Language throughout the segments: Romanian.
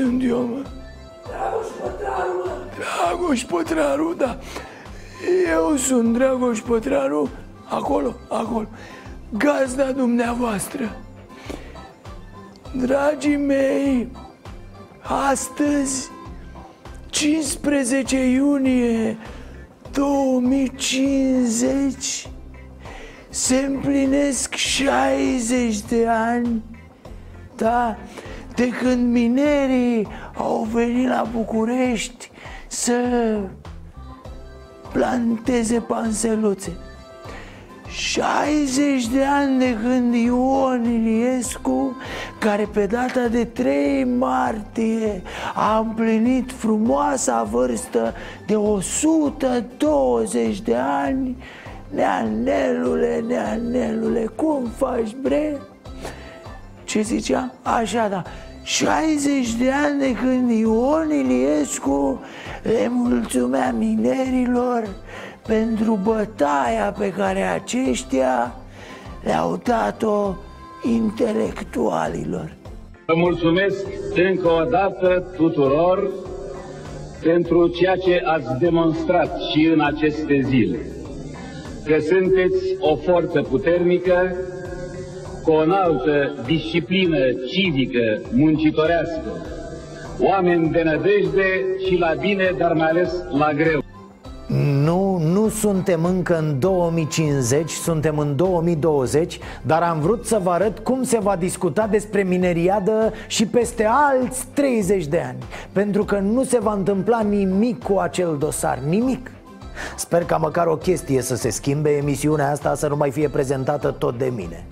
sunt eu, mă? Dragoș Pătraru, mă. Dragoș Pătraru, da. Eu sunt Dragoș Pătraru. Acolo, acolo. Gazda dumneavoastră. Dragii mei Astăzi 15 iunie 2050 se împlinesc 60 de ani Da, de când minerii au venit la București să planteze panseluțe 60 de ani de când Ion Iliescu, care pe data de 3 martie a împlinit frumoasa vârstă de 120 de ani, Neanelule, neanelule, cum faci, bre? Ce zicea? Așa, da 60 de ani de când Ion Iliescu le mulțumea minerilor pentru bătaia pe care aceștia le-au dat-o intelectualilor. Vă mulțumesc încă o dată tuturor pentru ceea ce ați demonstrat și în aceste zile că sunteți o forță puternică, cu o înaltă disciplină civică, muncitorească, oameni de nădejde și la bine, dar mai ales la greu. Nu, nu suntem încă în 2050, suntem în 2020 Dar am vrut să vă arăt cum se va discuta despre mineriadă și peste alți 30 de ani Pentru că nu se va întâmpla nimic cu acel dosar, nimic. Sper ca măcar o chestie să se schimbe Emisiunea asta să nu mai fie prezentată tot de mine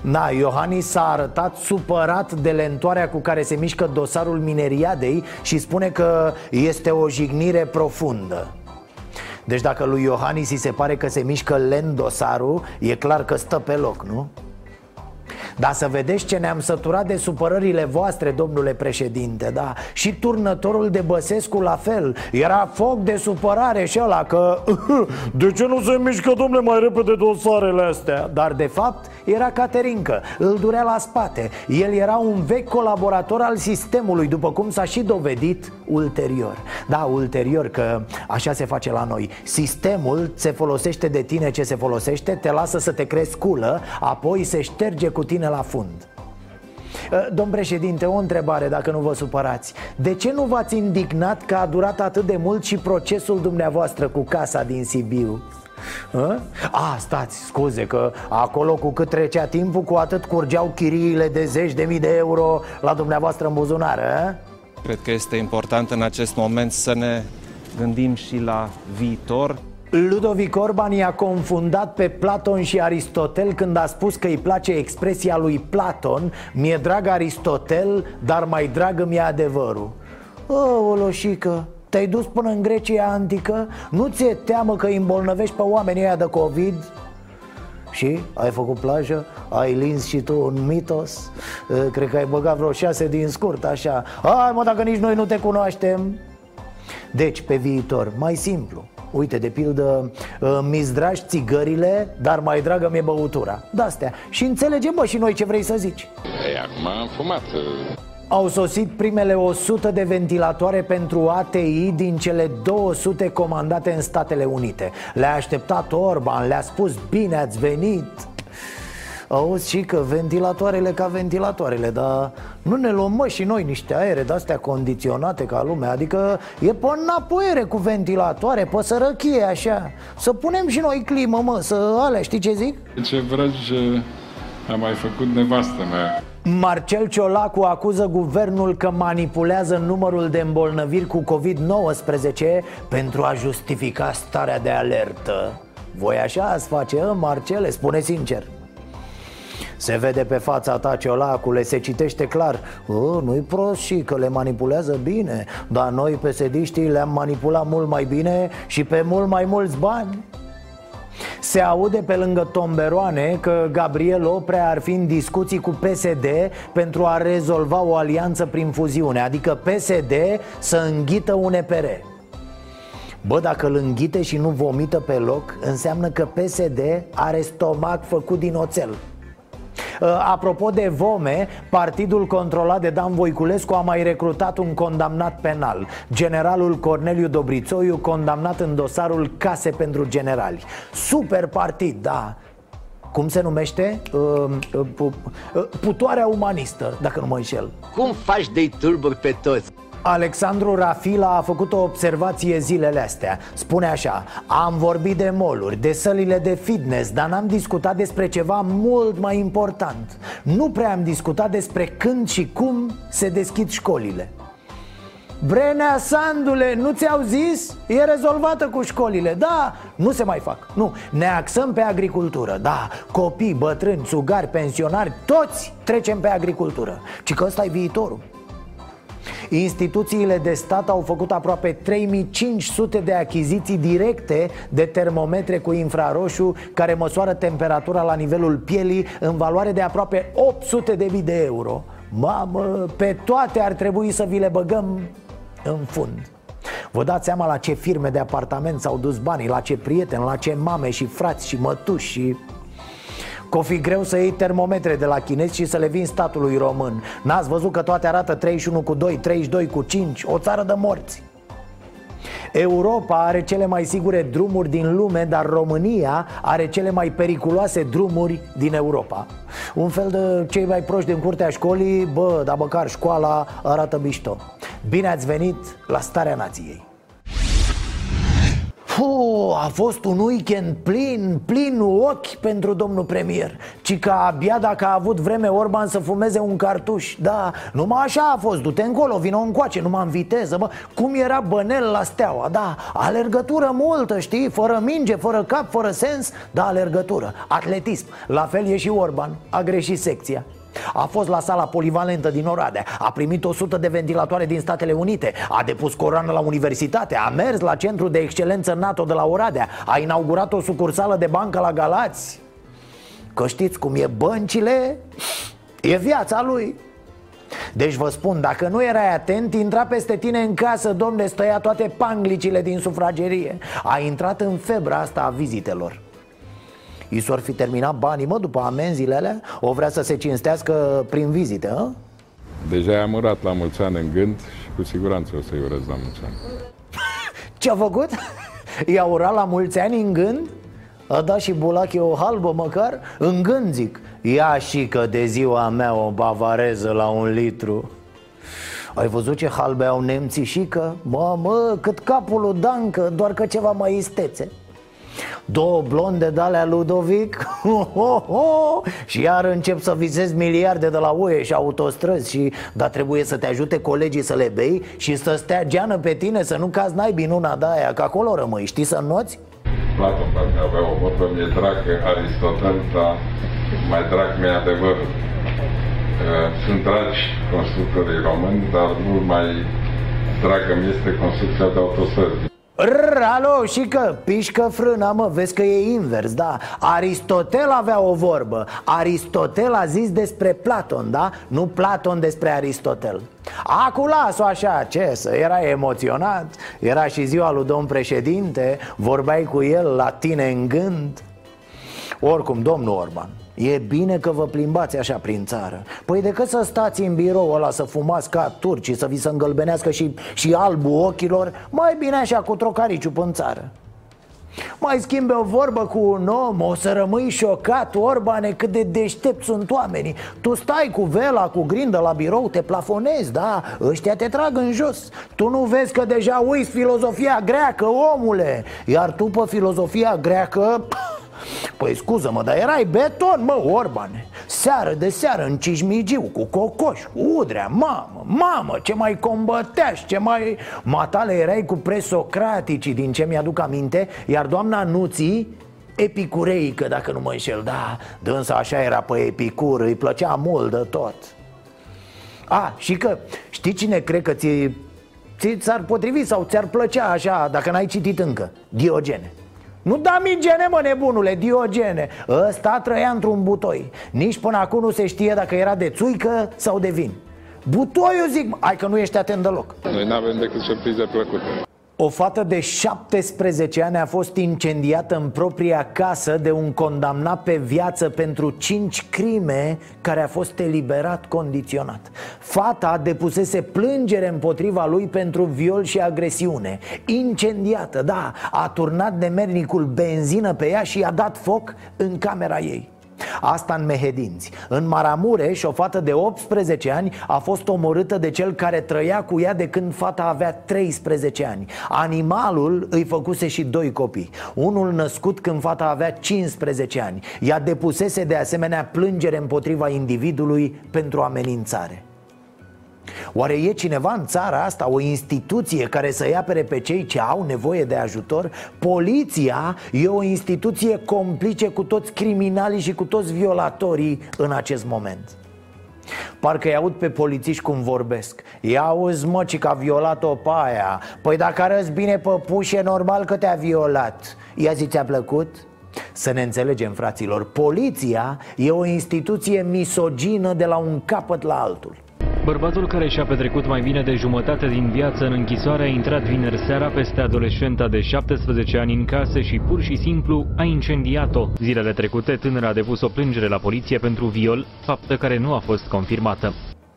Da, Iohannis s-a arătat supărat de lentoarea cu care se mișcă dosarul mineriadei Și spune că este o jignire profundă deci dacă lui Iohannis îi se pare că se mișcă lent dosarul E clar că stă pe loc, nu? Dar să vedeți ce ne-am săturat de supărările voastre, domnule președinte, da? Și turnătorul de Băsescu la fel. Era foc de supărare și ăla că De ce nu se mișcă, domnule, mai repede dosarele astea? Dar de fapt era Caterincă, îl durea la spate. El era un vechi colaborator al sistemului, după cum s-a și dovedit ulterior. Da, ulterior, că așa se face la noi. Sistemul se folosește de tine ce se folosește, te lasă să te crezi culă Apoi se șterge cu tine la fund Domn președinte, o întrebare dacă nu vă supărați De ce nu v-ați indignat că a durat atât de mult și procesul dumneavoastră cu casa din Sibiu? A? a, stați, scuze că acolo cu cât trecea timpul Cu atât curgeau chiriile de zeci de mii de euro la dumneavoastră în buzunar a? Cred că este important în acest moment să ne gândim și la viitor. Ludovic Orban i-a confundat pe Platon și Aristotel când a spus că îi place expresia lui Platon Mi-e drag Aristotel, dar mai dragă mi-e adevărul Oh, Oloșică, te-ai dus până în Grecia antică? Nu ți-e teamă că îi îmbolnăvești pe oamenii ăia de COVID? Și? Ai făcut plajă? Ai lins și tu un mitos? Cred că ai băgat vreo șase din scurt, așa Hai mă, dacă nici noi nu te cunoaștem Deci, pe viitor, mai simplu Uite, de pildă, mi-ți dragi țigările, dar mai dragă mi-e băutura. De-astea Și înțelegem, bă, și noi ce vrei să zici. Ei, acum am fumat au sosit primele 100 de ventilatoare pentru ATI din cele 200 comandate în Statele Unite. Le-a așteptat Orban, le-a spus bine ați venit Auzi și că ventilatoarele ca ventilatoarele Dar nu ne luăm mă și noi niște aere de-astea condiționate ca lumea Adică e pe napoiere cu ventilatoare, pe sărăchie așa. Să punem și noi climă mă, să alea, știi ce zic? Ce vrăji a mai făcut nevastă mea. Marcel Ciolacu acuză guvernul că manipulează numărul de îmbolnăviri cu COVID-19 pentru a justifica starea de alertă. Voi așa ați face, ă, Marcele? Spune sincer se vede pe fața ta, ciolacule, se citește clar. Nu-i prost și că le manipulează bine. Dar noi, pesediștii, le-am manipulat mult mai bine și pe mult mai mulți bani. Se aude pe lângă tomberoane că Gabriel Oprea ar fi în discuții cu PSD pentru a rezolva o alianță prin fuziune Adică PSD să înghită un EPR Bă, dacă îl înghite și nu vomită pe loc Înseamnă că PSD are stomac făcut din oțel. Uh, apropo de vome, partidul controlat de Dan Voiculescu a mai recrutat un condamnat penal Generalul Corneliu Dobrițoiu, condamnat în dosarul Case pentru Generali Super partid, da cum se numește? Uh, uh, putoarea umanistă, dacă nu mă înșel Cum faci de-i pe toți? Alexandru Rafila a făcut o observație zilele astea. Spune așa Am vorbit de moluri, de sălile de fitness Dar n-am discutat despre ceva mult mai important. Nu prea am discutat despre când și cum se deschid școlile. Brenea Sandule, nu ți-au zis? E rezolvată cu școlile. Da, nu se mai fac. Nu, ne axăm pe agricultură. Da, copii, bătrâni, sugari, pensionari Toți trecem pe agricultură. Ci că ăsta e viitorul Instituțiile de stat au făcut aproape 3500 de achiziții directe de termometre cu infraroșu care măsoară temperatura la nivelul pielii în valoare de aproape 800 de mii de euro. Mamă, pe toate ar trebui să vi le băgăm în fund. Vă dați seama la ce firme de apartament s-au dus banii, la ce prieteni, la ce mame și frați și mătuși și Că o fi greu să iei termometre de la chinezi și să le vin statului român. N-ați văzut că toate arată 31 cu 2, 32 cu 5 O țară de morți. Europa are cele mai sigure drumuri din lume, dar România are cele mai periculoase drumuri din Europa. Un fel de cei mai proști din curtea școlii, bă, dar măcar școala arată mișto. Bine ați venit la Starea Nației Puh, a fost un weekend plin, plin ochi pentru domnul premier. Ci că abia dacă a avut vreme Orban să fumeze un cartuș. Da, numai așa a fost, du-te încolo, vină încoace, numai în viteză bă. Cum era bănel la steaua, da Alergătură multă, știi, fără minge, fără cap, fără sens Da, alergătură, atletism La fel e și Orban, a greșit secția a fost la sala polivalentă din Oradea. A primit 100 de ventilatoare din Statele Unite. A depus coroană la universitate. A mers la centru de excelență NATO de la Oradea. A inaugurat o sucursală de bancă la Galați. Că știți cum e băncile E viața lui. Deci vă spun, dacă nu erai atent, intra peste tine în casă, domne, stăia toate panglicile din sufragerie. A intrat în febra asta a vizitelor I s-or fi terminat banii, mă, după amenziile alea? O vrea să se cinstească prin vizite, hă? Deja i-am urat la mulți ani în gând și cu siguranță o să-i urez la mulți ani. Ce-a făcut? I-a urat la mulți ani în gând? A dat și Bulache o halbă măcar? În gând zic Ia și că de ziua mea o bavareză la un litru ai văzut ce halbe au nemții și că? Mă, mă, cât capul lui Dancă, doar că ceva mai istețe Două blonde de alea Ludovic. Și iar încep să visezi miliarde de la UE și autostrăzi și, Dar trebuie să te ajute colegii să le bei Și să stea geană pe tine Să nu cazi naibii în una de aia Că acolo rămâi, știi să noți? Platon parcă avea o vorbă, mi-e drag Aristotel, dar mai drag mi-e adevărul. Sunt dragi constructorii români, dar mult mai dragă mi este construcția de autostrăzi Rrr, alo, și că pișcă frâna, mă, vezi că e invers, da? Aristotel avea o vorbă. Aristotel a zis despre Platon, da? Nu Platon despre Aristotel. Acu las-o așa, ce să, era emoționat? Era și ziua lui domn președinte Vorbeai cu el la tine în gând. Oricum, domnul Orban E bine că vă plimbați așa prin țară. Păi decât să stați în birou ăla să fumați ca turci Să vi se îngălbenească și, și albul ochilor Mai bine așa cu trocariciu în țară. Mai schimbe o vorbă cu un om, o să rămâi șocat, Orbane, cât de deștept sunt oamenii. Tu stai cu vela, cu grindă la birou, te plafonezi, da? Ăștia te trag în jos. Tu nu vezi că deja uiți filozofia greacă, omule. Iar tu pe filozofia greacă... Păi scuză-mă, dar erai beton, mă, Orbane. Seară de seară în Cismigiu Cu cocoș, cu udrea, mamă, mamă Ce mai combăteași, ce mai... Matale erai cu presocraticii Din ce mi-aduc aminte Iar doamna Nuții epicureică, dacă nu mă înșel Da, dânsa așa era pe epicur Îi plăcea mult de tot. A, și că știi cine cred că ți ți-ar potrivi sau ți-ar plăcea așa Dacă n-ai citit încă? Diogene nu da migene, mă, nebunule, Diogene. Ăsta trăia într-un butoi. Nici până acum nu se știe dacă era de țuică sau de vin. Butoiul zic, ai că nu ești atent deloc. Noi nu avem decât surprize plăcute. O fată de 17 ani a fost incendiată în propria casă de un condamnat pe viață pentru 5 crime care a fost eliberat condiționat. Fata depusese plângere împotriva lui pentru viol și agresiune. Incendiată, da, a turnat nemernicul benzină pe ea și i-a dat foc în camera ei. Asta în Mehedinți. În Maramureș, o fată de 18 ani a fost omorâtă de cel care trăia cu ea de când fata avea 13 ani. Animalul îi făcuse și doi copii. Unul născut când fata avea 15 ani. Ea depusese de asemenea plângere împotriva individului pentru amenințare Oare e cineva în țara asta, o instituție care să-i apere pe cei ce au nevoie de ajutor? Poliția e o instituție complice cu toți criminalii și cu toți violatorii în acest moment. Parcă-i aud pe polițiști cum vorbesc. Ia auzi mă, ci că a violat-o pe aia. Păi dacă arăți bine pe puș, e normal că te-a violat. Ia zi, ți-a plăcut? Să ne înțelegem, fraților. Poliția e o instituție misogină de la un capăt la altul Bărbatul care și-a petrecut mai bine de jumătate din viață în închisoare a intrat vineri seara peste adolescenta de 17 ani în casă și pur și simplu a incendiat-o. Zilele trecute, tânăra a depus o plângere la poliție pentru viol, faptă care nu a fost confirmată.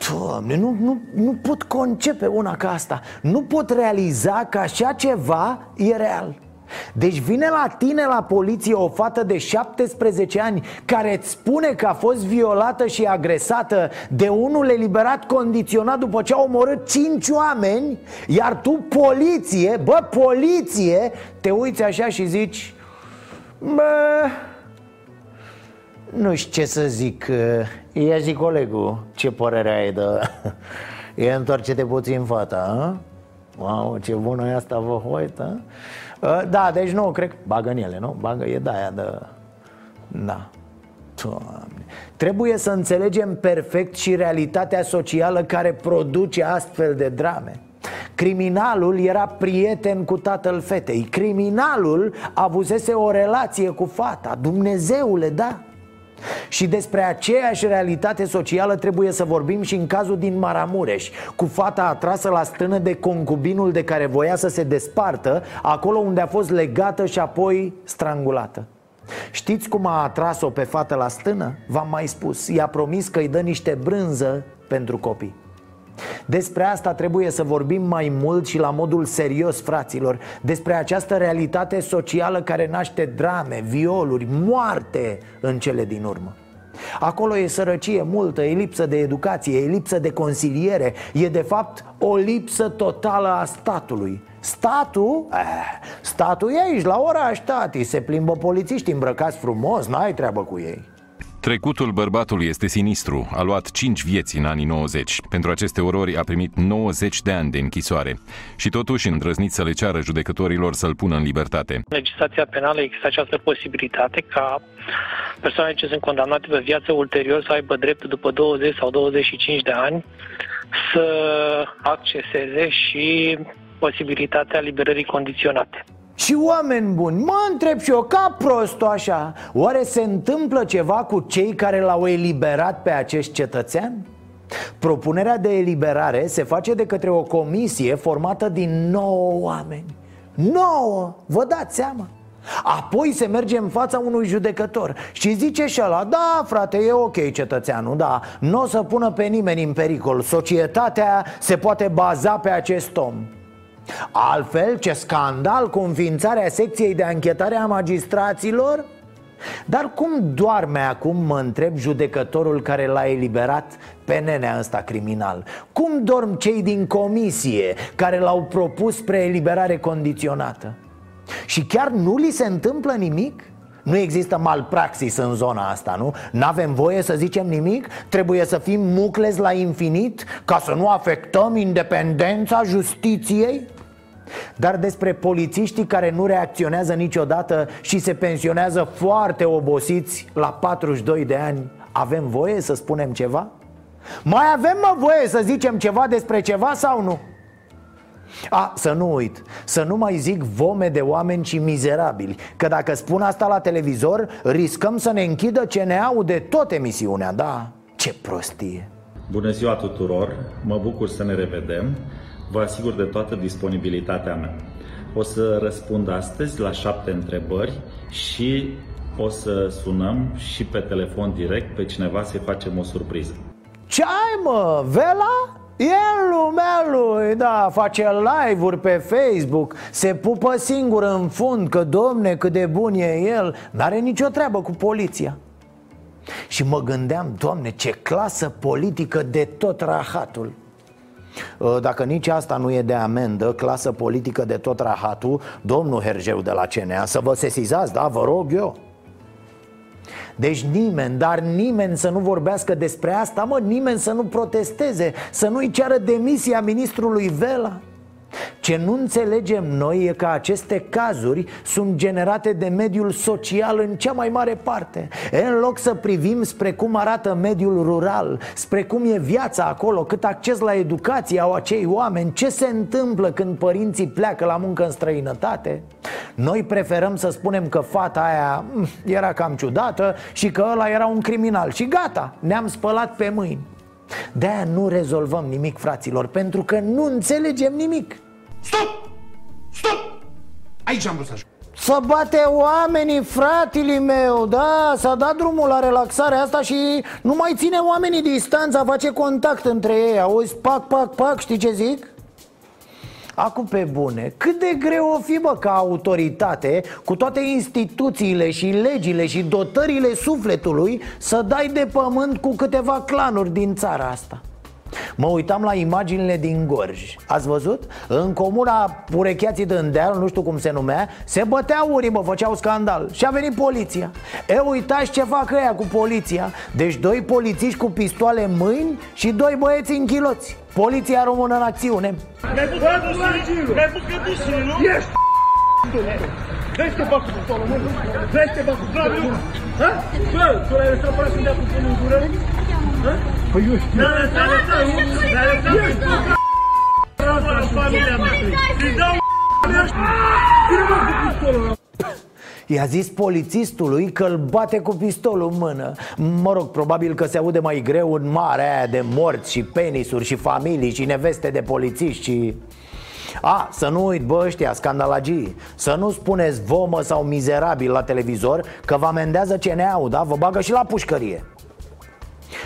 Doamne, nu, nu, nu pot concepe una ca asta Nu pot realiza că așa ceva e real deci vine la tine la poliție o fată de 17 ani Care îți spune că a fost violată și agresată De unul eliberat condiționat după ce a omorât 5 oameni Iar tu poliție, bă poliție Te uiți așa și zici Bă, nu știu ce să zic Ia zi colegul, ce părere ai de... Ia întoarce-te puțin fata, a? Wow, ce bună e asta, vă hoită Da, deci nu, cred că bagă în ele, nu? Bagă, e de aia de... Da. Doamne. Trebuie să înțelegem perfect și realitatea socială care produce astfel de drame. Criminalul era prieten cu tatăl fetei. Criminalul avusese o relație cu fata. Dumnezeule, da și despre aceeași realitate socială trebuie să vorbim și în cazul din Maramureș Cu fata atrasă la stână de concubinul de care voia să se despartă Acolo unde a fost legată și apoi strangulată. Știți cum a atras-o pe fată la stână? V-am mai spus, i-a promis că îi dă niște brânză pentru copii despre asta trebuie să vorbim mai mult și la modul serios, fraților. Despre această realitate socială care naște drame, violuri, moarte în cele din urmă. Acolo e sărăcie multă, e lipsă de educație, e lipsă de consiliere E de fapt o lipsă totală a statului. Statul? Eh, statul e aici, la oraș, tati Se plimbă polițiști îmbrăcați frumos, n-ai treabă cu ei Trecutul bărbatului este sinistru. A luat 5 vieți în anii 90. Pentru aceste orori a primit 90 de ani de închisoare. Și totuși îndrăznit să le ceară judecătorilor să-l pună în libertate. În legislația penală există această posibilitate ca persoanele ce sunt condamnate pe viață ulterior să aibă dreptul după 20 sau 25 de ani să acceseze și posibilitatea liberării condiționate. Și oameni buni, mă întreb și eu ca prostul așa Oare se întâmplă ceva cu cei care l-au eliberat pe acest cetățean? Propunerea de eliberare se face de către o comisie formată din 9 oameni. 9, vă dați seama. Apoi se merge în fața unui judecător și zice și ăla Da, frate, e ok cetățeanul, da Nu o să pună pe nimeni în pericol. Societatea se poate baza pe acest om Altfel, ce scandal cu înființarea secției de anchetare a magistraților? Dar cum doarme acum, mă întreb, judecătorul care l-a eliberat pe nenea ăsta criminal? Cum dorm cei din comisie care l-au propus spre eliberare condiționată? Și chiar nu li se întâmplă nimic? Nu există malpraxis în zona asta, nu? N-avem voie să zicem nimic? Trebuie să fim mucles la infinit ca să nu afectăm independența justiției? Dar despre polițiștii care nu reacționează niciodată și se pensionează foarte obosiți la 42 de ani Avem voie să spunem ceva? Mai avem mă voie să zicem ceva despre ceva sau nu? A, să nu uit, să nu mai zic vome de oameni și mizerabili Că dacă spun asta la televizor, riscăm să ne închidă CNA-ul de tot emisiunea, da? Ce prostie! Bună ziua tuturor, mă bucur să ne revedem Vă asigur de toată disponibilitatea mea. O să răspund astăzi la șapte întrebări și o să sunăm și pe telefon direct pe cineva să-i facem o surpriză. Ce ai mă, Vela? E în lumea lui, da, face live-uri pe Facebook. Se pupă singur în fund că, domne, cât de bun e el. N-are nicio treabă cu poliția. Și mă gândeam, doamne, ce clasă politică de tot rahatul dacă nici asta nu e de amendă, clasă politică de tot rahatul Domnul Hergeu de la CNA, să vă sesizați, da, vă rog eu. Deci nimeni, dar nimeni să nu vorbească despre asta, mă, nimeni să nu protesteze, să nu-i ceară demisia ministrului Vela ce nu înțelegem noi e că aceste cazuri sunt generate de mediul social în cea mai mare parte. În loc să privim spre cum arată mediul rural, spre cum e viața acolo, cât acces la educație au acei oameni Ce se întâmplă când părinții pleacă la muncă în străinătate? Noi preferăm să spunem că fata aia mm, era cam ciudată și că ăla era un criminal. Și gata, ne-am spălat pe mâini de-aia nu rezolvăm nimic, fraților, pentru că nu înțelegem nimic Stop! Stop! Aici am vrut să ajung. Să bate oamenii, fratele meu, da, s-a dat drumul la relaxarea asta și nu mai ține oamenii distanța, face contact între ei Auzi, pac, pac, pac, știi ce zic? Acum pe bune, cât de greu o fi bă ca autoritate Cu toate instituțiile și legile și dotările sufletului Să dai de pământ cu câteva clanuri din țara asta? Mă uitam la imaginile din Gorj. Ați văzut? În comuna Urecheații de Îndeal, nu știu cum se numea Se băteau urii, mă, făceau scandal. Și a venit poliția. E, uitați ce fac ăia cu poliția. Deci doi polițiști cu pistoale în mâini Și doi băieți în chiloți Poliția română în acțiune Mi-ai pus cătușul, mi-ai pus cătușul, nu? Ești Vrei să te bag cu pistolul, nu? Vrei să te bag cu pistolul, nu? Ha? Bă, tu l-ai lăsat pe ăla să-mi dea cu până în gură? Păi eu știu. Da, da, da, da, da, familia mea. Îi dau I-a zis polițistului că îl bate cu pistolul în mână. Mă rog, probabil că se aude mai greu în marea aia de morți și penisuri și familii și neveste de polițiști și... A, să nu uit, bă, ăștia, scandalagii. Să nu spuneți vomă sau mizerabil la televizor Că vă amendează CNA-ul, da? Vă bagă și la pușcărie.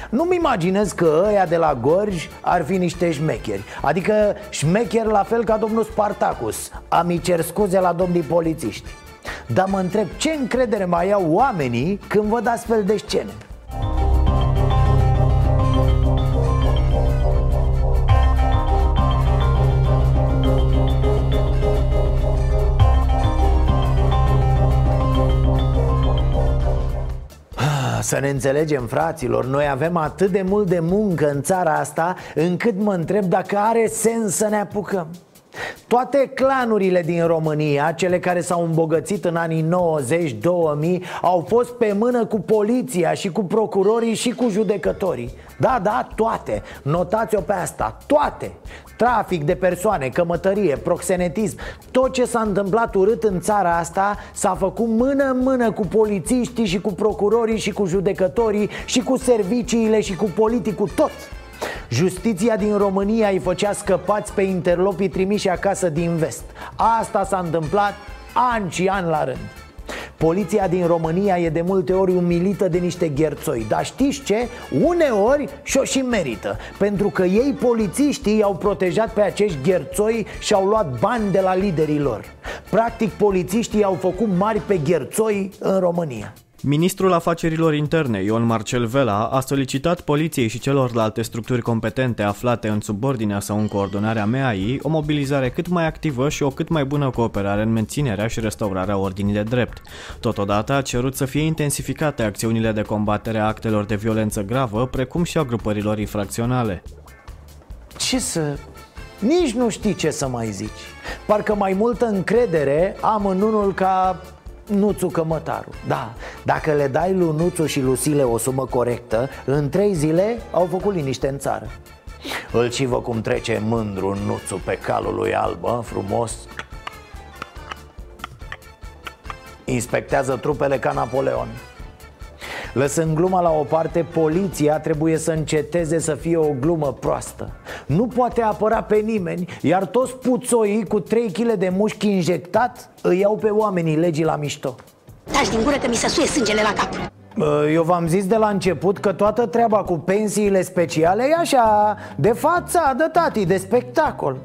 Nu-mi imaginez că ăia de la Gorj ar fi niște șmecheri. Adică șmecheri la fel ca domnul Spartacus. Am cer scuze la domnii polițiști Dar mă întreb ce încredere mai au oamenii când văd astfel de scene? Să ne înțelegem, fraților, noi avem atât de mult de muncă în țara asta Încât mă întreb dacă are sens să ne apucăm toate clanurile din România, cele care s-au îmbogățit în anii 90-2000 Au fost pe mână cu poliția și cu procurorii și cu judecătorii. Da, da, toate, notați-o pe asta, toate. Trafic de persoane, cămătărie, proxenetism Tot ce s-a întâmplat urât în țara asta S-a făcut mână-mână cu polițiștii și cu procurorii și cu judecătorii Și cu serviciile și cu politicul, tot Justiția din România îi făcea scăpați pe interlopii trimiși acasă din vest. Asta s-a întâmplat ani și ani la rând. Poliția din România e de multe ori umilită de niște gherțoi Dar știți ce? Uneori și-o și merită Pentru că ei, polițiștii, au protejat pe acești gherțoi și au luat bani de la liderii lor. Practic, polițiștii au făcut mari pe gherțoi în România Ministrul Afacerilor Interne, Ion Marcel Vela, a solicitat poliției și celorlalte structuri competente aflate în subordinea sau în coordonarea MEAI o mobilizare cât mai activă și o cât mai bună cooperare în menținerea și restaurarea ordinii de drept. Totodată a cerut să fie intensificate acțiunile de combatere a actelor de violență gravă, precum și a grupărilor infracționale. Ce să... Nici nu știi ce să mai zici Parcă mai multă încredere am în unul ca Nuțu Cămătaru Da, dacă le dai lui Nuțu și Lucile o sumă corectă În trei zile au făcut liniște în țară. Îl și vă cum trece mândru Nuțu pe calul lui albă, frumos. Inspectează trupele ca Napoleon Lăsând gluma la o parte, poliția trebuie să înceteze să fie o glumă proastă. Nu poate apăra pe nimeni, iar toți puțoii cu 3 kg de mușchi injectat îi iau pe oamenii legii la mișto. Taci din gură că mi se suie sângele la cap. Eu v-am zis de la început că toată treaba cu pensiile speciale e așa De fațadă, tati, de spectacol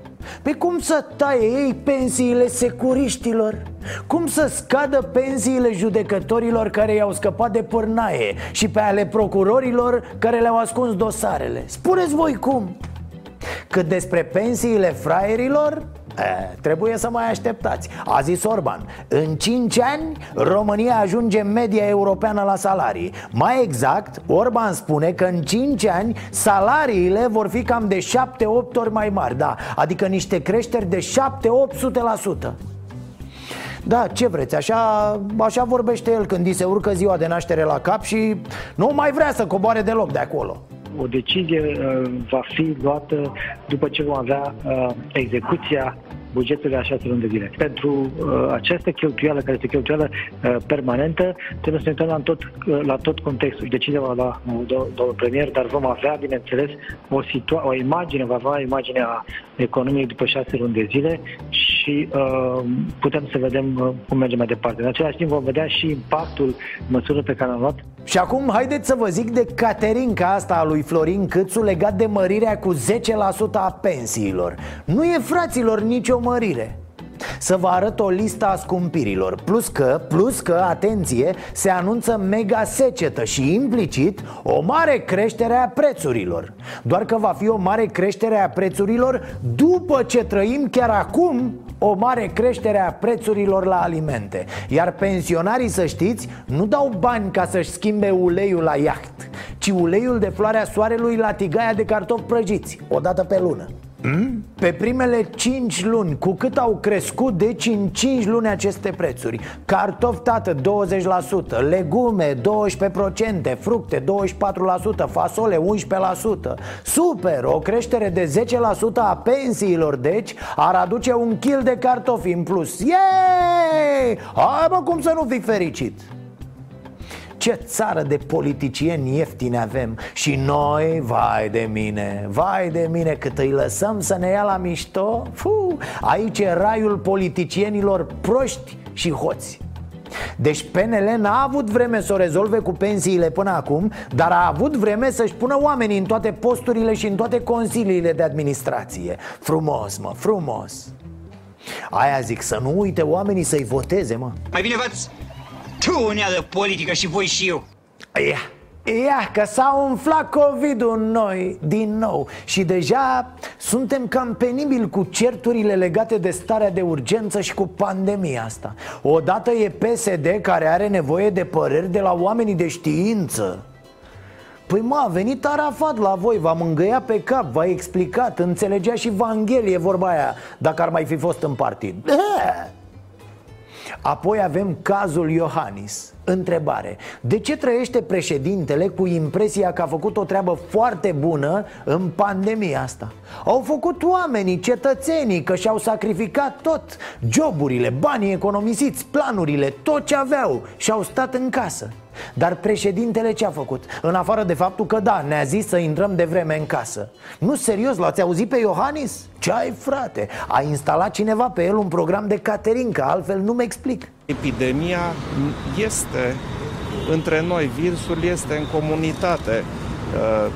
Pe cum să taie ei pensiile securiștilor? Cum să scadă pensiile judecătorilor care i-au scăpat de pârnaie Și pe ale procurorilor care le-au ascuns dosarele? Spuneți voi cum? Cât despre pensiile fraierilor, E, trebuie să mai așteptați. A zis Orban În 5 ani România ajunge media europeană la salarii. Mai exact, Orban spune că în 5 ani Salariile vor fi cam de 7-8 ori mai mari Da, adică niște creșteri de 7-800% da, ce vreți, așa, așa vorbește el când îi se urcă ziua de naștere la cap și nu mai vrea să coboare deloc de acolo o decizie uh, va fi luată după ce vom avea uh, execuția bugetului a șase luni de zile. Pentru uh, această cheltuială, care este cheltuială uh, permanentă, trebuie să ne uităm la tot, uh, la tot contextul. Decizia va lua uh, domnul premier, dar vom avea, bineînțeles, o, situa- o imagine, va avea imaginea economiei după șase luni de zile și uh, putem să vedem uh, cum mergem mai departe. În același timp vom vedea și impactul măsurilor pe care am luat. Și acum haideți să vă zic de Caterinca asta a lui Florin Câțu legat de mărirea cu 10% a pensiilor. Nu e fraților nicio mărire. Să vă arăt o listă a scumpirilor. Plus că, plus că, atenție, se anunță mega secetă și implicit o mare creștere a prețurilor. Doar că va fi o mare creștere a prețurilor după ce trăim chiar acum o mare creștere a prețurilor la alimente. Iar pensionarii, să știți, nu dau bani ca să-și schimbe uleiul la iaht Ci uleiul de floarea soarelui la tigaia de cartofi prăjiți, o dată pe lună Hmm? Pe primele 5 luni, cu cât au crescut deci în 5 luni aceste prețuri Cartofi tată 20%, legume 12%, fructe 24%, fasole 11% Super, o creștere de 10% a pensiilor deci ar aduce un kil de cartofi în plus Yeee! Hai mă, cum să nu fii fericit? Ce țară de politicieni ieftini avem? Și noi, vai de mine, vai de mine Cât îi lăsăm să ne ia la mișto. Fu, Aici e raiul politicienilor proști și hoți. Deci PNL n-a avut vreme să o rezolve cu pensiile până acum Dar a avut vreme să-și pună oamenii în toate posturile și în toate consiliile de administrație. Frumos, mă, frumos. Aia zic, să nu uite oamenii să-i voteze, mă. Mai bine v-ați tu, de politică și voi și eu. Ia, ia, că s-a umflat COVID-ul în noi din nou. Și deja suntem cam penibili cu certurile legate de starea de urgență și cu pandemia asta. Odată e PSD care are nevoie de păreri de la oamenii de știință. Păi mă, a venit Arafat la voi, v-a mângâiat pe cap, v-a explicat, înțelegea și Vanghelie vorba aia, dacă ar mai fi fost în partid Apoi avem cazul Iohannis. Întrebare. De ce trăiește președintele cu impresia că a făcut o treabă foarte bună în pandemia asta? Au făcut oamenii, cetățenii, că și-au sacrificat tot. Joburile, banii economisiți, planurile, tot ce aveau Și-au stat în casă dar președintele ce a făcut? În afară de faptul că da, ne-a zis să intrăm de vreme în casă Nu, serios, l-ați auzit pe Iohannis? Ce ai frate? A instalat cineva pe el un program de catering, că altfel nu-mi explic Epidemia este între noi, virusul este în comunitate. Uh,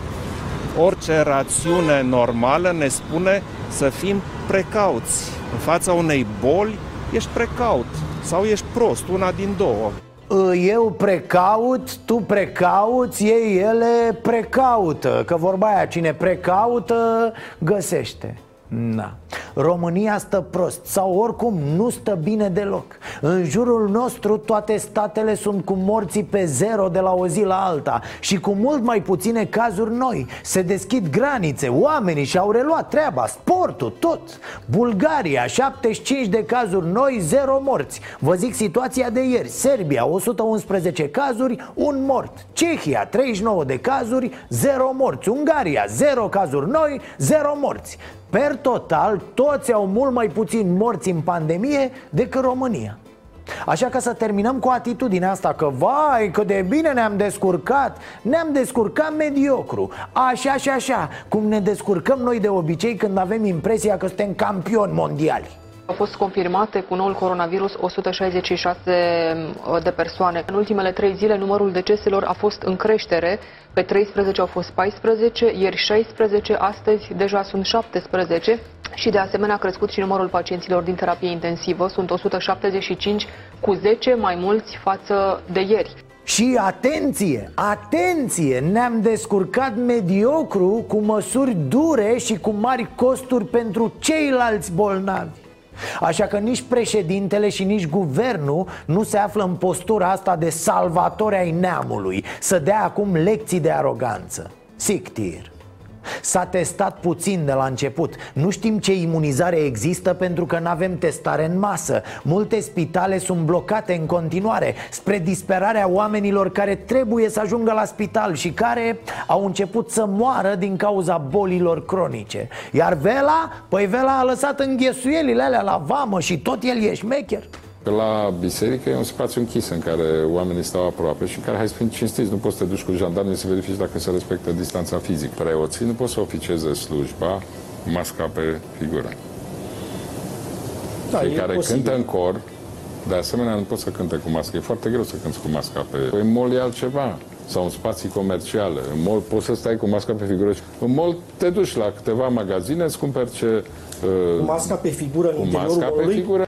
orice rațiune normală ne spune să fim precauți. În fața unei boli ești precaut sau ești prost, una din două. Eu precaut, tu precauți, ei ele precaută. Că vorba aia, cine precaută, găsește Na. România stă prost sau oricum nu stă bine deloc. În jurul nostru toate statele sunt cu morții pe zero de la o zi la alta Și cu mult mai puține cazuri noi. Se deschid granițe, oamenii și-au reluat treaba, sportul, tot. Bulgaria, 75 de cazuri noi, zero morți. Vă zic situația de ieri. Serbia, 111 cazuri, un mort. Cehia, 39 de cazuri, zero morți. Ungaria, zero cazuri noi, zero morți Per total, toți au mult mai puțin morți în pandemie decât România. Așa că să terminăm cu atitudinea asta Că vai, că de bine ne-am descurcat Ne-am descurcat mediocru. Așa și așa Cum ne descurcăm noi de obicei când avem impresia că suntem campioni mondiali au fost confirmate cu noul coronavirus 166 de persoane. În ultimele trei zile, numărul deceselor a fost în creștere. Pe 13 au fost 14, ieri 16, astăzi deja sunt 17 și de asemenea a crescut și numărul pacienților din terapie intensivă. Sunt 175 cu 10 mai mulți față de ieri. Și atenție, atenție, ne-am descurcat mediocru cu măsuri dure și cu mari costuri pentru ceilalți bolnavi Așa că nici președintele și nici guvernul nu se află în postura asta de salvatori ai neamului Să dea acum lecții de aroganță. Sictir S-a testat puțin de la început. Nu știm ce imunizare există pentru că nu avem testare în masă. Multe spitale sunt blocate în continuare Spre disperarea oamenilor care trebuie să ajungă la spital Și care au început să moară din cauza bolilor cronice. Iar Vela? Păi Vela a lăsat înghesuielile alea la vamă și tot el e șmecher la biserică e un spațiu închis în care oamenii stau aproape și în care, hai să fim cinstiți, nu poți să te duci cu jandarmii să verifici dacă se respectă distanța fizică. Preoții nu pot să oficieze slujba masca pe figură. Da, Cei care posibil. cântă în cor, de asemenea, nu pot să cânte cu mască. E foarte greu să cânti cu masca pe... Păi, în mall e altceva sau în spații comerciale. În mall poți să stai cu masca pe figură. În mall te duci la câteva magazine, îți cumperi ce... Uh, cu masca pe figură în cu masca pe figură.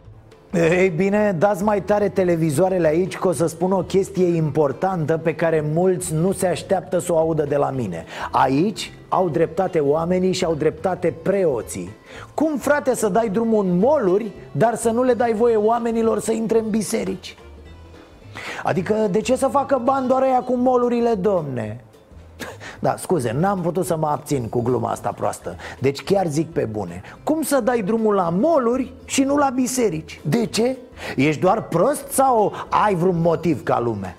Ei bine, dați mai tare televizoarele aici că o să spun o chestie importantă pe care mulți nu se așteaptă să o audă de la mine Aici au dreptate oamenii și au dreptate preoții Cum, frate, să dai drumul în moluri, dar să nu le dai voie oamenilor să intre în biserici? Adică de ce să facă bani doar aia cu molurile, domne? Da, scuze, n-am putut să mă abțin cu gluma asta proastă Deci chiar zic pe bune Cum să dai drumul la moluri și nu la biserici? De ce? Ești doar prost sau ai vreun motiv ca lume?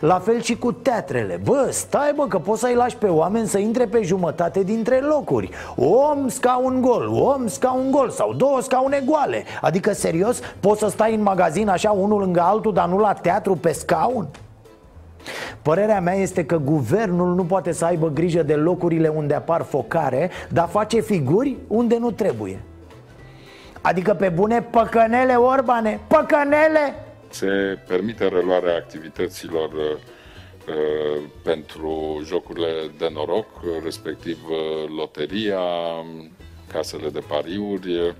La fel și cu teatrele Bă, stai bă, că poți să-i lași pe oameni să intre pe jumătate dintre locuri Om, scaun gol, om, scaun gol Sau două scaune goale Adică, serios, poți să stai în magazin așa unul lângă altul Dar nu la teatru pe scaun? Părerea mea este că guvernul nu poate să aibă grijă de locurile unde apar focare Dar face figuri unde nu trebuie Adică pe bune păcănele, Orbane, păcănele Se permite reluarea activităților uh, uh pentru jocurile de noroc, respectiv uh, loteria, casele de pariuri, uh,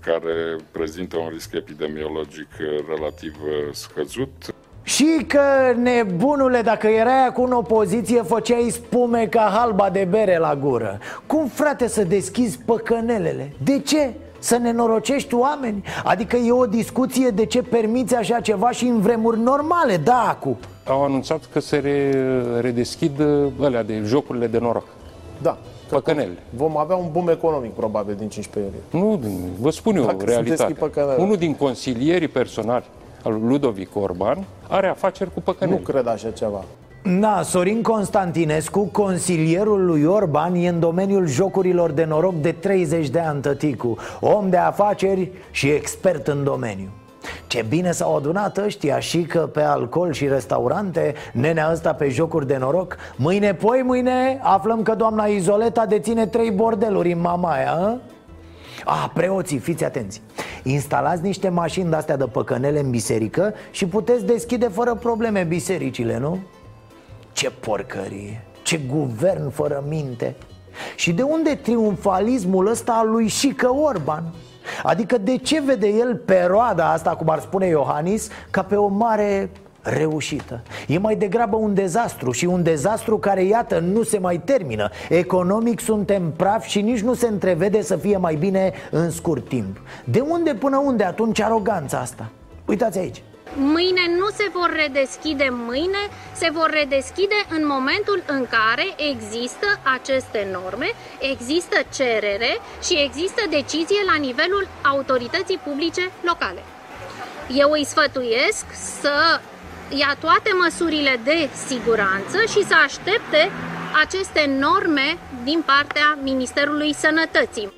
care prezintă un risc epidemiologic relativ scăzut. Și că, nebunule, dacă erai acum în opoziție, făceai spume ca halba de bere la gură Cum, frate, să deschizi păcănelele? De ce? Să nenorocești oameni? Adică e o discuție de ce permiți așa ceva și în vremuri normale, da, acu Au anunțat că se re, redeschid alea de jocurile de noroc Da, Păcănele. Vom avea un boom economic probabil din 15 iulie. Nu, vă spun eu Dacă realitatea. Unul din consilierii personali al Ludovic Orban, are afaceri cu păcăneli. Nu cred așa ceva. Na, Sorin Constantinescu, consilierul lui Orban, e în domeniul jocurilor de noroc de 30 de ani, tăticu Om de afaceri și expert în domeniu ce bine s-au adunat ăștia și că pe alcool și restaurante Nenea ăsta pe jocuri de noroc Mâine, poi mâine, aflăm că doamna Izoleta deține trei bordeluri în Mamaia a? Ah, preoții, fiți atenți Instalați niște mașini de-astea de păcănele în biserică Și puteți deschide fără probleme bisericile, nu? Ce porcărie, ce guvern fără minte Și de unde triumfalismul ăsta al lui Șică Orban? Adică de ce vede el pe roada asta, cum ar spune Iohannis, ca pe o mare reușită E mai degrabă un dezastru și un dezastru care, iată, nu se mai termină Economic suntem praf și nici nu se întrevede să fie mai bine în scurt timp De unde până unde atunci aroganța asta? Uitați aici Mâine nu se vor redeschide mâine, se vor redeschide în momentul în care există aceste norme, există cerere și există decizie la nivelul autorității publice locale. Eu îi sfătuiesc să ia toate măsurile de siguranță și să aștepte aceste norme din partea Ministerului Sănătății.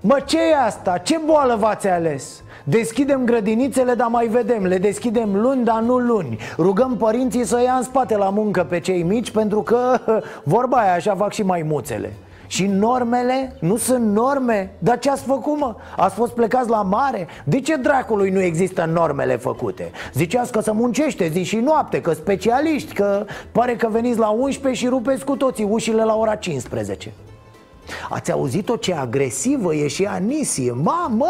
Mă, ce e asta? Ce boală v-ați ales? Deschidem grădinițele, dar mai vedem Le deschidem luni, dar nu luni Rugăm părinții să ia în spate la muncă pe cei mici Pentru că, vorba aia, așa fac și maimuțele și normele nu sunt norme? Dar ce ați făcut, mă? Ați fost plecați la mare? De ce dracului nu există normele făcute? Ziceați că să muncește zi și noapte, că specialiști, că pare că veniți la 11 și rupeți cu toții ușile la ora 15 Ați auzit-o ce agresivă e și Anisie Mamă,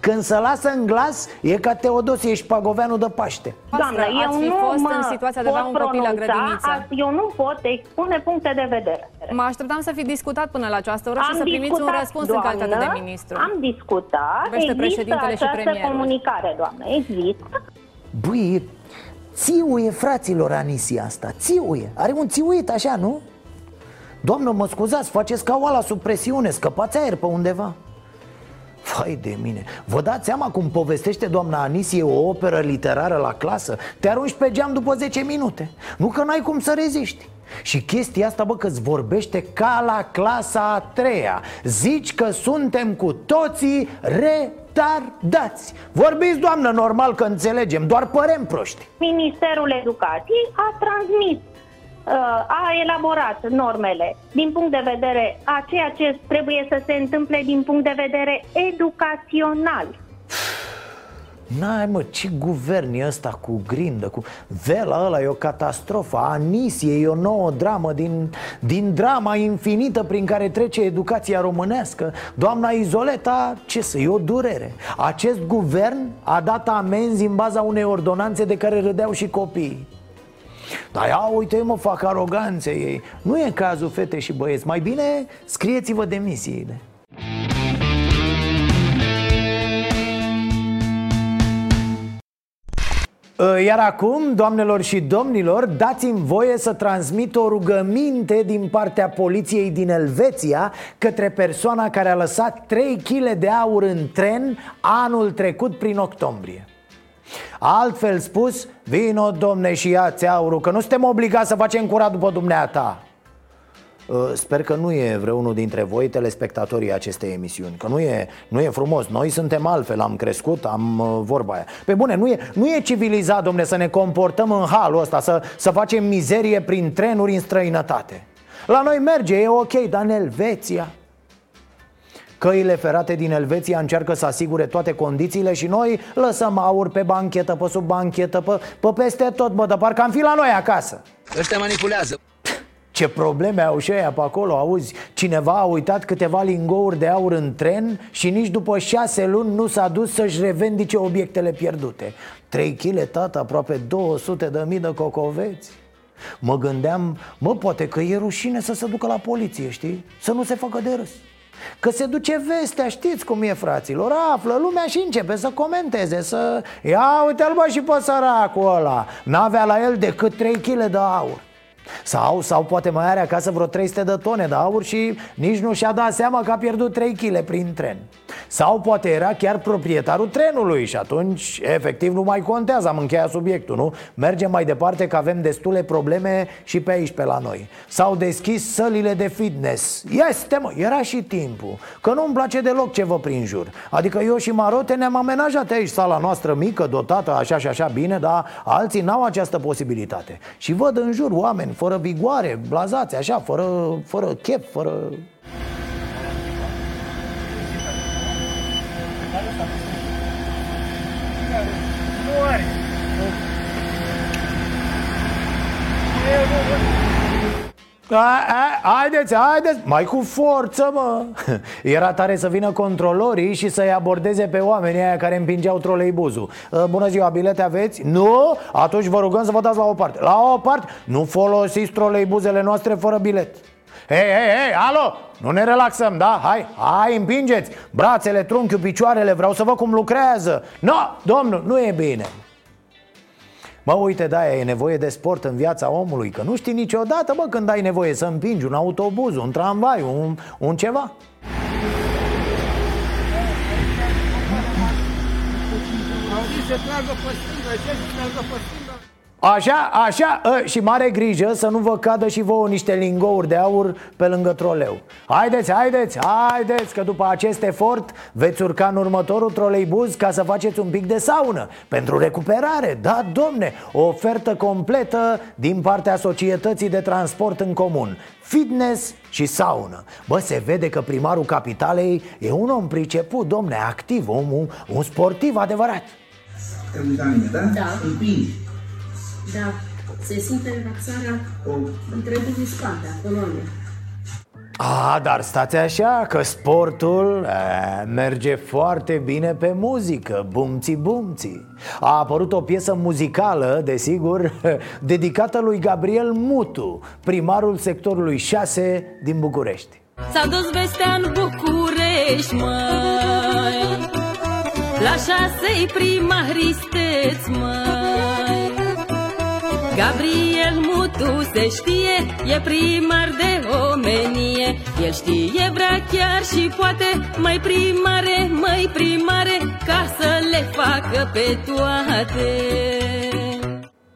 când se lasă în glas E ca Teodosie și Pagoveanu de Paște Doamnă, eu ați fi nu fost mă în situația de a avea un pot copil la pronunța, grădiniță. a- Eu nu pot expune puncte de vedere. Mă așteptam să fi discutat până la această oră și Am să primiți un discutat, răspuns doamnă, în calitate de ministru. Am discutat, Vorbește există președintele și această premierul. comunicare, doamnă, există. Băi, țiuie fraților Anisie asta Țiuie, are un țiuit așa, nu? Doamnă, mă scuzați, faceți ca oala sub presiune Scăpați aer pe undeva. Vai de mine Vă dați seama cum povestește doamna Anisie o operă literară la clasă? Te arunci pe geam după 10 minute. Nu că n-ai cum să reziști. Și chestia asta, bă, că îți vorbește ca la clasa a treia. Zici că suntem cu toții retardați. Vorbiți, doamnă, normal că înțelegem, doar părem proști. Ministerul Educației a transmis, uh, a elaborat normele din punct de vedere a ceea ce trebuie să se întâmple din punct de vedere educațional. N-ai mă, ce guvern e ăsta cu grindă, cu Vela ăla e o catastrofă. Anisie e o nouă dramă din, din drama infinită prin care trece educația românească. Doamna Izoleta, ce să, e o durere. Acest guvern a dat amenzi în baza unei ordonanțe de care râdeau și copiii dar ia uite mă, fac aroganțe ei. Nu e cazul fete și băieți. Mai bine scrieți-vă demisiile. Iar acum, doamnelor și domnilor, dați-mi voie să transmit o rugăminte din partea poliției din Elveția către persoana care a lăsat 3 kg de aur în tren anul trecut prin octombrie. Altfel spus, vino domne și ia-ți aurul, că nu suntem obligați să facem curat după dumneata. Uh, Sper că nu e vreunul dintre voi telespectatorii acestei emisiuni Că nu e, nu e frumos, noi suntem altfel, am crescut, am uh, vorba aia. Pe bune, nu e, nu e civilizat, domne, să ne comportăm în halul ăsta Să, să facem mizerie prin trenuri în străinătate. La noi merge, e ok, dar în Elveția Căile ferate din Elveția încearcă să asigure toate condițiile și noi lăsăm aur pe banchetă, pe sub banchetă, pe, pe peste tot, bă, de parcă am fi la noi acasă. Ăștia manipulează. ce probleme au și ăia pe acolo, auzi? Cineva a uitat câteva lingouri de aur în tren Și nici după șase luni nu s-a dus să-și revendice obiectele pierdute. 3 kg, tată, aproape 200 de mii de cocoveți. Mă gândeam, mă, poate că e rușine să se ducă la poliție, știi? Să nu se facă de râs Că se duce vestea, știți cum e, fraților? Află lumea și începe să comenteze Să, ia uite-l bă și pe săracul ăla. N-avea la el decât 3 kg de aur sau, sau poate mai are acasă vreo 300 de tone de aur și nici nu și-a dat seama că a pierdut 3 kg prin tren. Sau poate era chiar proprietarul trenului și atunci efectiv nu mai contează, am încheiat subiectul, nu? Mergem mai departe că avem destule probleme și pe aici pe la noi. S-au deschis sălile de fitness. Este mă, era și timpul Că nu-mi place deloc ce vă prin jur. Adică eu și Marote ne-am amenajat aici sala noastră mică, dotată așa și așa bine Dar alții n-au această posibilitate. Și văd în jur oameni fără vigoare, blazați, așa, fără, fără chef, fără... Nu are. Nu a, a, haideți, haideți, mai cu forță, mă. Era tare să vină controlorii și să-i abordeze pe oamenii aia care împingeau troleibuzul. Bună ziua, bilete aveți? Nu? Atunci vă rugăm să vă dați la o parte. La o parte? Nu folosiți troleibuzele noastre fără bilet. Hei, hei, hei, alo, nu ne relaxăm, da? Hai, hai, împingeți. Brațele, trunchiul, picioarele, vreau să văd cum lucrează. Nu, no, domnul, nu e bine Mă, uite, da, e nevoie de sport în viața omului Că nu știi niciodată, bă, când ai nevoie să împingi un autobuz, un tramvai, un, un ceva. Se tragă pe stânga, se tragă pe stânga Așa, așa, a, ă, și mare grijă să nu vă cadă și vouă niște lingouri de aur pe lângă troleu. Haideți, haideți, haideți, că după acest efort veți urca în următorul troleibuz ca să faceți un pic de saună Pentru recuperare, da, domne, o ofertă completă din partea societății de transport în comun. Fitness și saună. Bă, se vede că primarul capitalei e un om priceput, domne, activ, un, un, un sportiv adevărat. Da, da. Împingi da, se simte relaxarea întregului spate, a coloanei. A, dar stați așa că sportul a, merge foarte bine pe muzică, bumții bumții A apărut o piesă muzicală, desigur, dedicată lui Gabriel Mutu, primarul sectorului 6 din București. S-a dus vestea în București, măi. La șase-i primaristeți, măi Gabriel Mutu se știe, e primar de omenie El știe, vrea chiar și poate Mai primare, mai primare Ca să le facă pe toate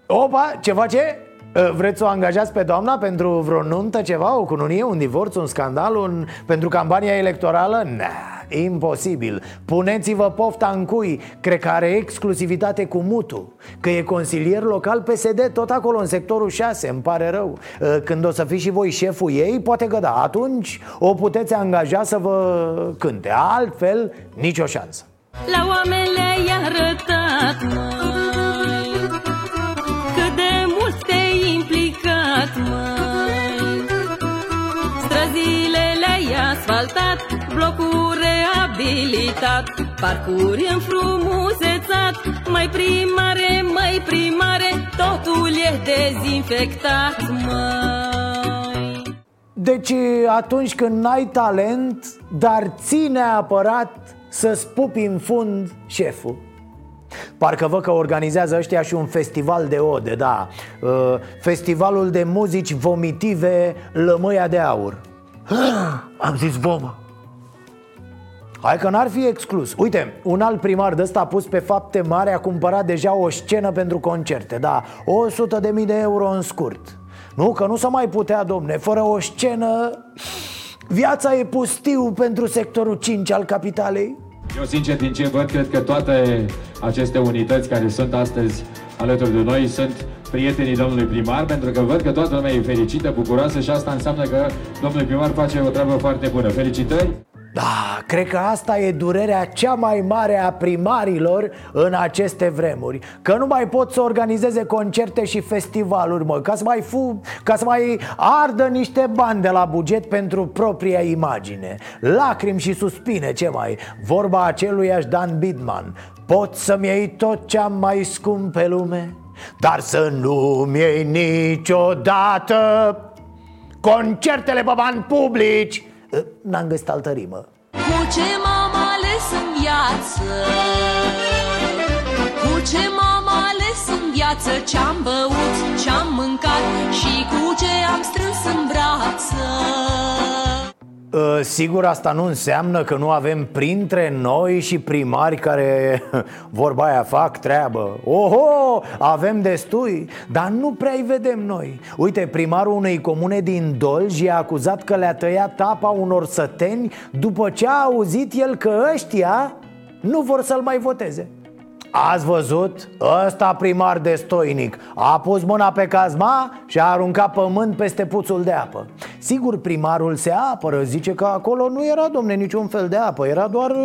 Opa, ce face? Ă, vreți să o angajați pe doamna pentru vreo nuntă, ceva, o cununie, un divorț, un scandal, un... pentru campania electorală? Nah, imposibil. Puneți-vă pofta în cui, cred că are exclusivitate cu Mutu Că e consilier local PSD, tot acolo în sectorul 6, îmi pare rău. Ă, Când o să fiți și voi șeful ei, poate că da, atunci o puteți angaja să vă cânte. Altfel, nicio șansă. La oameni le-ai arătat, mă reabilitat, parcuri înfrumusețat, mai primare, mai primare, totul e dezinfectat, mai. Deci atunci când n-ai talent, dar ține neapărat să-ți pupi în fund șeful. Parcă văd că organizează ăștia și un festival de ode, da. Uh, Festivalul de muzici vomitive Lămâia de Aur. Am zis bomă Hai că n-ar fi exclus Uite, un alt primar de ăsta a pus pe fapte mare A cumpărat deja o scenă pentru concerte Da, 100 de mii de euro în scurt Nu, că nu se mai putea, domne Fără o scenă Viața e pustiu pentru sectorul 5 al capitalei Eu sincer din ce văd, cred că toate aceste unități care sunt astăzi alături de noi Sunt prietenii domnului primar, pentru că văd că toată lumea e fericită, bucuroasă și asta înseamnă că domnul primar face o treabă foarte bună. Felicitări! Da, cred că asta e durerea cea mai mare a primarilor în aceste vremuri Că nu mai pot să organizeze concerte și festivaluri, mă Ca să mai, fu, ca să mai ardă niște bani de la buget pentru propria imagine. Lacrimi și suspine, ce mai? Vorba aceluiași Dan Bidman. Pot să-mi iei tot ce am mai scump pe lume? Dar să nu-mi iei niciodată Concertele pe bani publici. ă, N-am găsit altă rimă. Cu ce m-am ales în viață? Cu ce m-am ales în viață? Ce-am băut, ce-am mâncat Și cu ce am strâns în brață? Ă, sigur, asta nu înseamnă că nu avem printre noi și primari care, vorba aia, fac treabă. Oho, avem destui, dar nu prea-i vedem noi. Uite, primarul unei comune din Dolj i-a acuzat că le-a tăiat apa unor săteni După ce a auzit el că ăștia nu vor să-l mai voteze Ați văzut? Ăsta primar de stoinic A pus mâna pe cazma și a aruncat pământ peste puțul de apă. Sigur, primarul se apără, zice că acolo nu era, domne, niciun fel de apă. Era doar,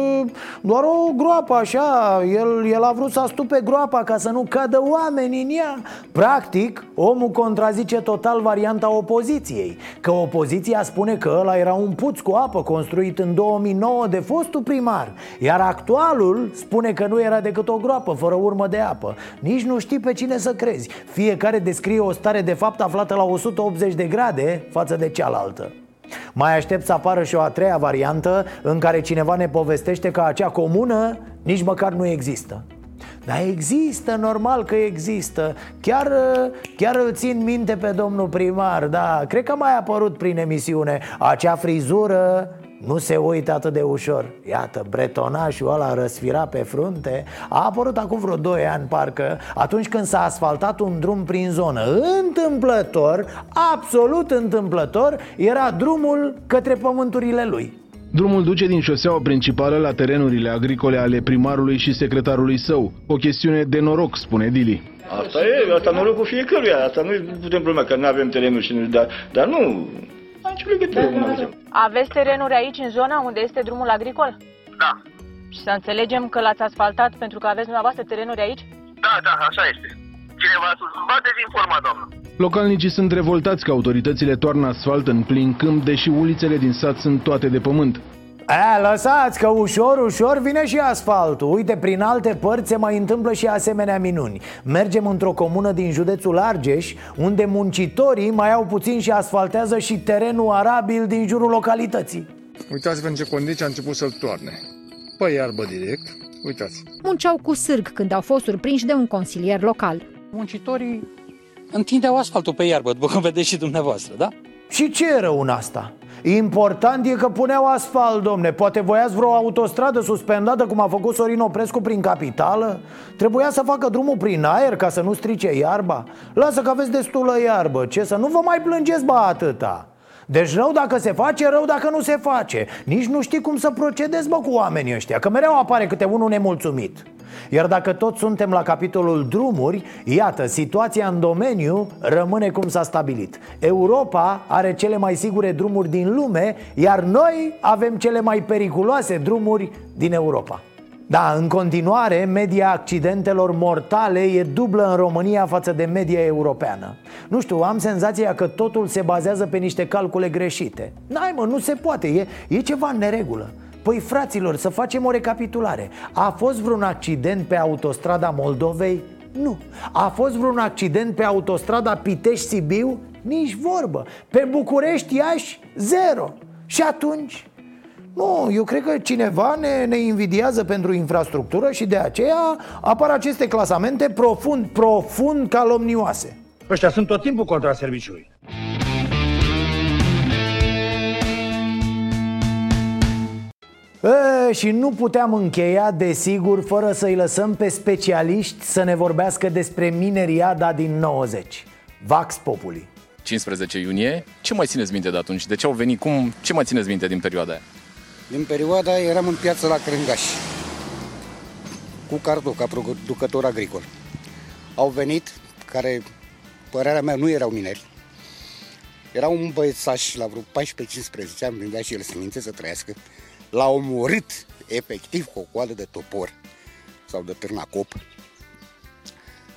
doar o groapă așa. El, el a vrut să astupe groapa ca să nu cadă oameni în ea. Practic, omul contrazice total varianta opoziției. Că opoziția spune că ăla era un puț cu apă construit în 2009 de fostul primar. Iar actualul spune că nu era decât o groapă fără urmă de apă. Nici nu știi pe cine să crezi. Fiecare descrie o stare de fapt aflată la 180 de grade față de cealaltă. Mai aștept să apară și o a treia variantă în care cineva ne povestește că acea comună nici măcar nu există. Dar există, normal că există. Chiar, chiar îl țin minte pe domnul primar, da. Cred că a mai apărut prin emisiune Acea frizură nu se uită atât de ușor. Iată, bretonașul ăla răsfira pe frunte. A apărut acum vreo 2 ani, parcă Atunci când s-a asfaltat un drum prin zonă. Întâmplător, absolut întâmplător Era drumul către pământurile lui. Drumul duce din șoseaua principală la terenurile agricole ale primarului și secretarului său. O chestiune de noroc, spune Dili. Asta e, asta norocul fiecăruia, asta nu putem problema că nu avem terenuri, și nu, dar, dar nu, nicio legătură cu Aveți terenuri aici, în zona unde este drumul agricol? Da. Și să înțelegem că l-ați asfaltat pentru că aveți dumneavoastră terenuri aici? Da, da, așa este. Cineva v-a dezinformat, doamnă. Localnicii sunt revoltați că autoritățile toarnă asfalt în plin câmp, deși ulițele din sat sunt toate de pământ. A, lăsați că ușor, ușor vine și asfaltul. Uite, prin alte părți se mai întâmplă și asemenea minuni. Mergem într-o comună din județul Argeș Unde muncitorii mai au puțin și asfaltează și terenul arabil din jurul localității. Uitați-vă în ce condiții a început să-l toarne. Pe iarbă direct, uitați. Munceau cu sârg când au fost surprinși de un consilier local. Muncitorii întindeau asfaltul pe iarbă, după cum vedeți și dumneavoastră, da? Și ce e rău în asta? Important e că puneau asfalt, domne. Poate voiați vreo autostradă suspendată Cum a făcut Sorin Oprescu prin capitală? Trebuia să facă drumul prin aer Ca să nu strice iarba? Lasă că aveți destulă iarbă. Ce să nu vă mai plângeți, ba atâta deci rău dacă se face, rău dacă nu se face Nici nu știi cum să procedezi, bă, cu oamenii ăștia Că mereu apare câte unul nemulțumit iar dacă tot suntem la capitolul drumuri, iată, situația în domeniu rămâne cum s-a stabilit. Europa are cele mai sigure drumuri din lume, iar noi avem cele mai periculoase drumuri din Europa. Da, în continuare, media accidentelor mortale e dublă în România față de media europeană Nu știu, am senzația că totul se bazează pe niște calcule greșite N-ai mă, nu se poate, e, e ceva în neregulă Păi fraților, să facem o recapitulare A fost vreun accident pe autostrada Moldovei? Nu A fost vreun accident pe autostrada Pitești-Sibiu? Nici vorbă Pe București-Iași? Zero Și atunci? Nu, eu cred că cineva ne, ne invidiază pentru infrastructură și de aceea apar aceste clasamente profund, profund calomnioase Ăștia sunt tot timpul contra serviciului E, și nu puteam încheia, desigur, fără să-i lăsăm pe specialiști să ne vorbească despre mineriada din 90 Vax Populi 15 iunie, ce mai țineți minte de atunci? De ce au venit? Cum? Ce mai țineți minte din perioada aia? Din perioada eram în piață la Crângaș cu Cardo ca producător agricol. Au venit, care, părerea mea, nu erau mineri. Era un băiețaș la vreo 14-15 ani, vindea și el semințe să trăiască l-a omorât efectiv cu o coadă de topor sau de târnacop.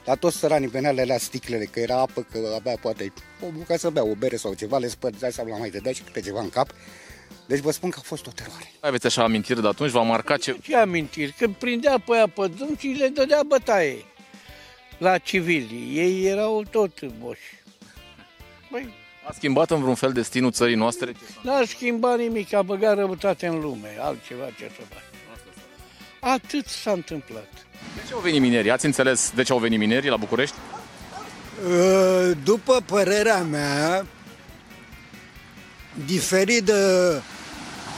La toți săranii venea le la sticlele, că era apă, că abia poate o buca să bea o bere sau ceva, le spărgea sau la mai dădea și câte ceva în cap. Deci vă spun că a fost o teroare. Aveți așa amintiri de atunci? V-a marcat ce... Ce amintiri? Când prindea pe aia pe drum și le dădea bătaie la civili. Ei erau tot boși. Băi, a schimbat în vreun fel destinul țării noastre? N-a schimbat nimic, a băgat răutate în lume, altceva ce să fac. Atât s-a întâmplat. De ce au venit minerii? Ați înțeles de ce au venit minerii la București? Ă, după părerea mea, diferit de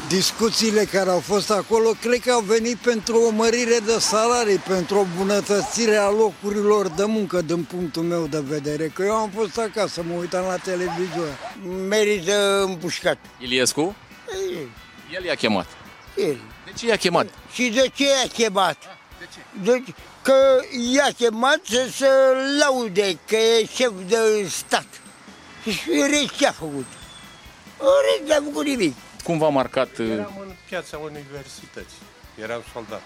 discuțiile care au fost acolo, cred că au venit pentru o mărire de salarii, pentru o bunătățire a locurilor de muncă, din punctul meu de vedere. Că eu am fost acasă, mă uitam la televizor. Merită împușcat. Iliescu? Ei. El i-a chemat. El. De ce i-a chemat? Și de ce i-a chemat? De ce? De, că i-a chemat să se laude că e șef de stat. Și ce a făcut? Ori, n-am făcut nimic. Cum v-a marcat? uh, Eram în piața universității. Eram soldat.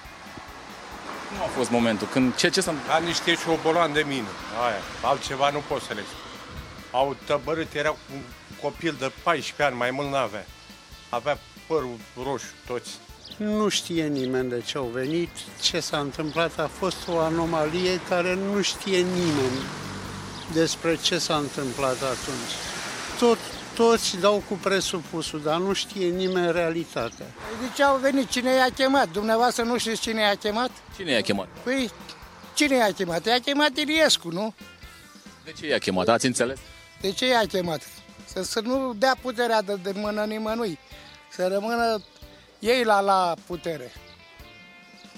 Cum a fost momentul? Când, ce, ce s-a Ca niște șobolani de mină. Aia. Altceva nu pot să le spun. Au tăbărât, era un copil de 14 ani, mai mult n-avea. Avea părul roșu, toți. Nu știe nimeni de ce au venit, ce s-a întâmplat. A fost o anomalie care nu știe nimeni despre ce s-a întâmplat atunci. Tot, toți dau cu presupusul, dar nu știe nimeni realitatea. De ce au venit? Cine i-a chemat? Dumneavoastră nu știți cine i-a chemat? Cine i-a chemat? Păi, cine i-a chemat? I-a chemat Iliescu, nu? De ce i-a chemat? Ați înțeles? De ce i-a chemat? Să, să nu dea puterea de, de mână nimănui. Să rămână ei la, la putere.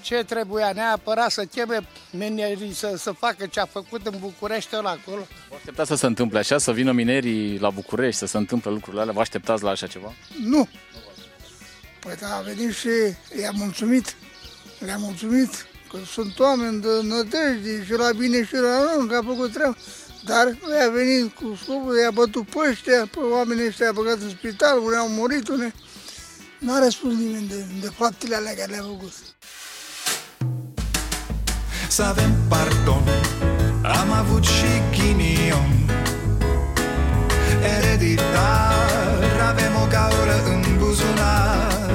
Ce trebuia neapărat să cheme minerii să, să facă ce a făcut în București ăla acolo? Vă așteptați să se întâmple așa, să vină minerii la București, să se întâmple lucrurile alea? Vă așteptați la așa ceva? Nu. Păi da, a venit și i-a mulțumit. Le-a mulțumit că sunt oameni de nădejde și la bine și la rău, că a făcut treabă. Dar lui a venit cu scopul, i-a bătut pe ăștia, pe oamenii ăștia, a băgat în spital, unii au murit, unii... N-a răspuns nimeni de, de faptele alea care le-a făcut. Să avem pardon. Am avut și ghinion. Ereditar Avem o gaură în buzunar.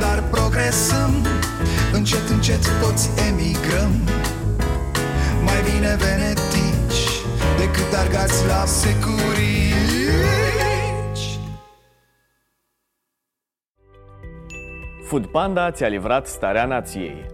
Dar progresăm Încet, încet toți emigrăm. Mai bine venetici Decât argați la securici. Food Panda ți-a livrat starea nației.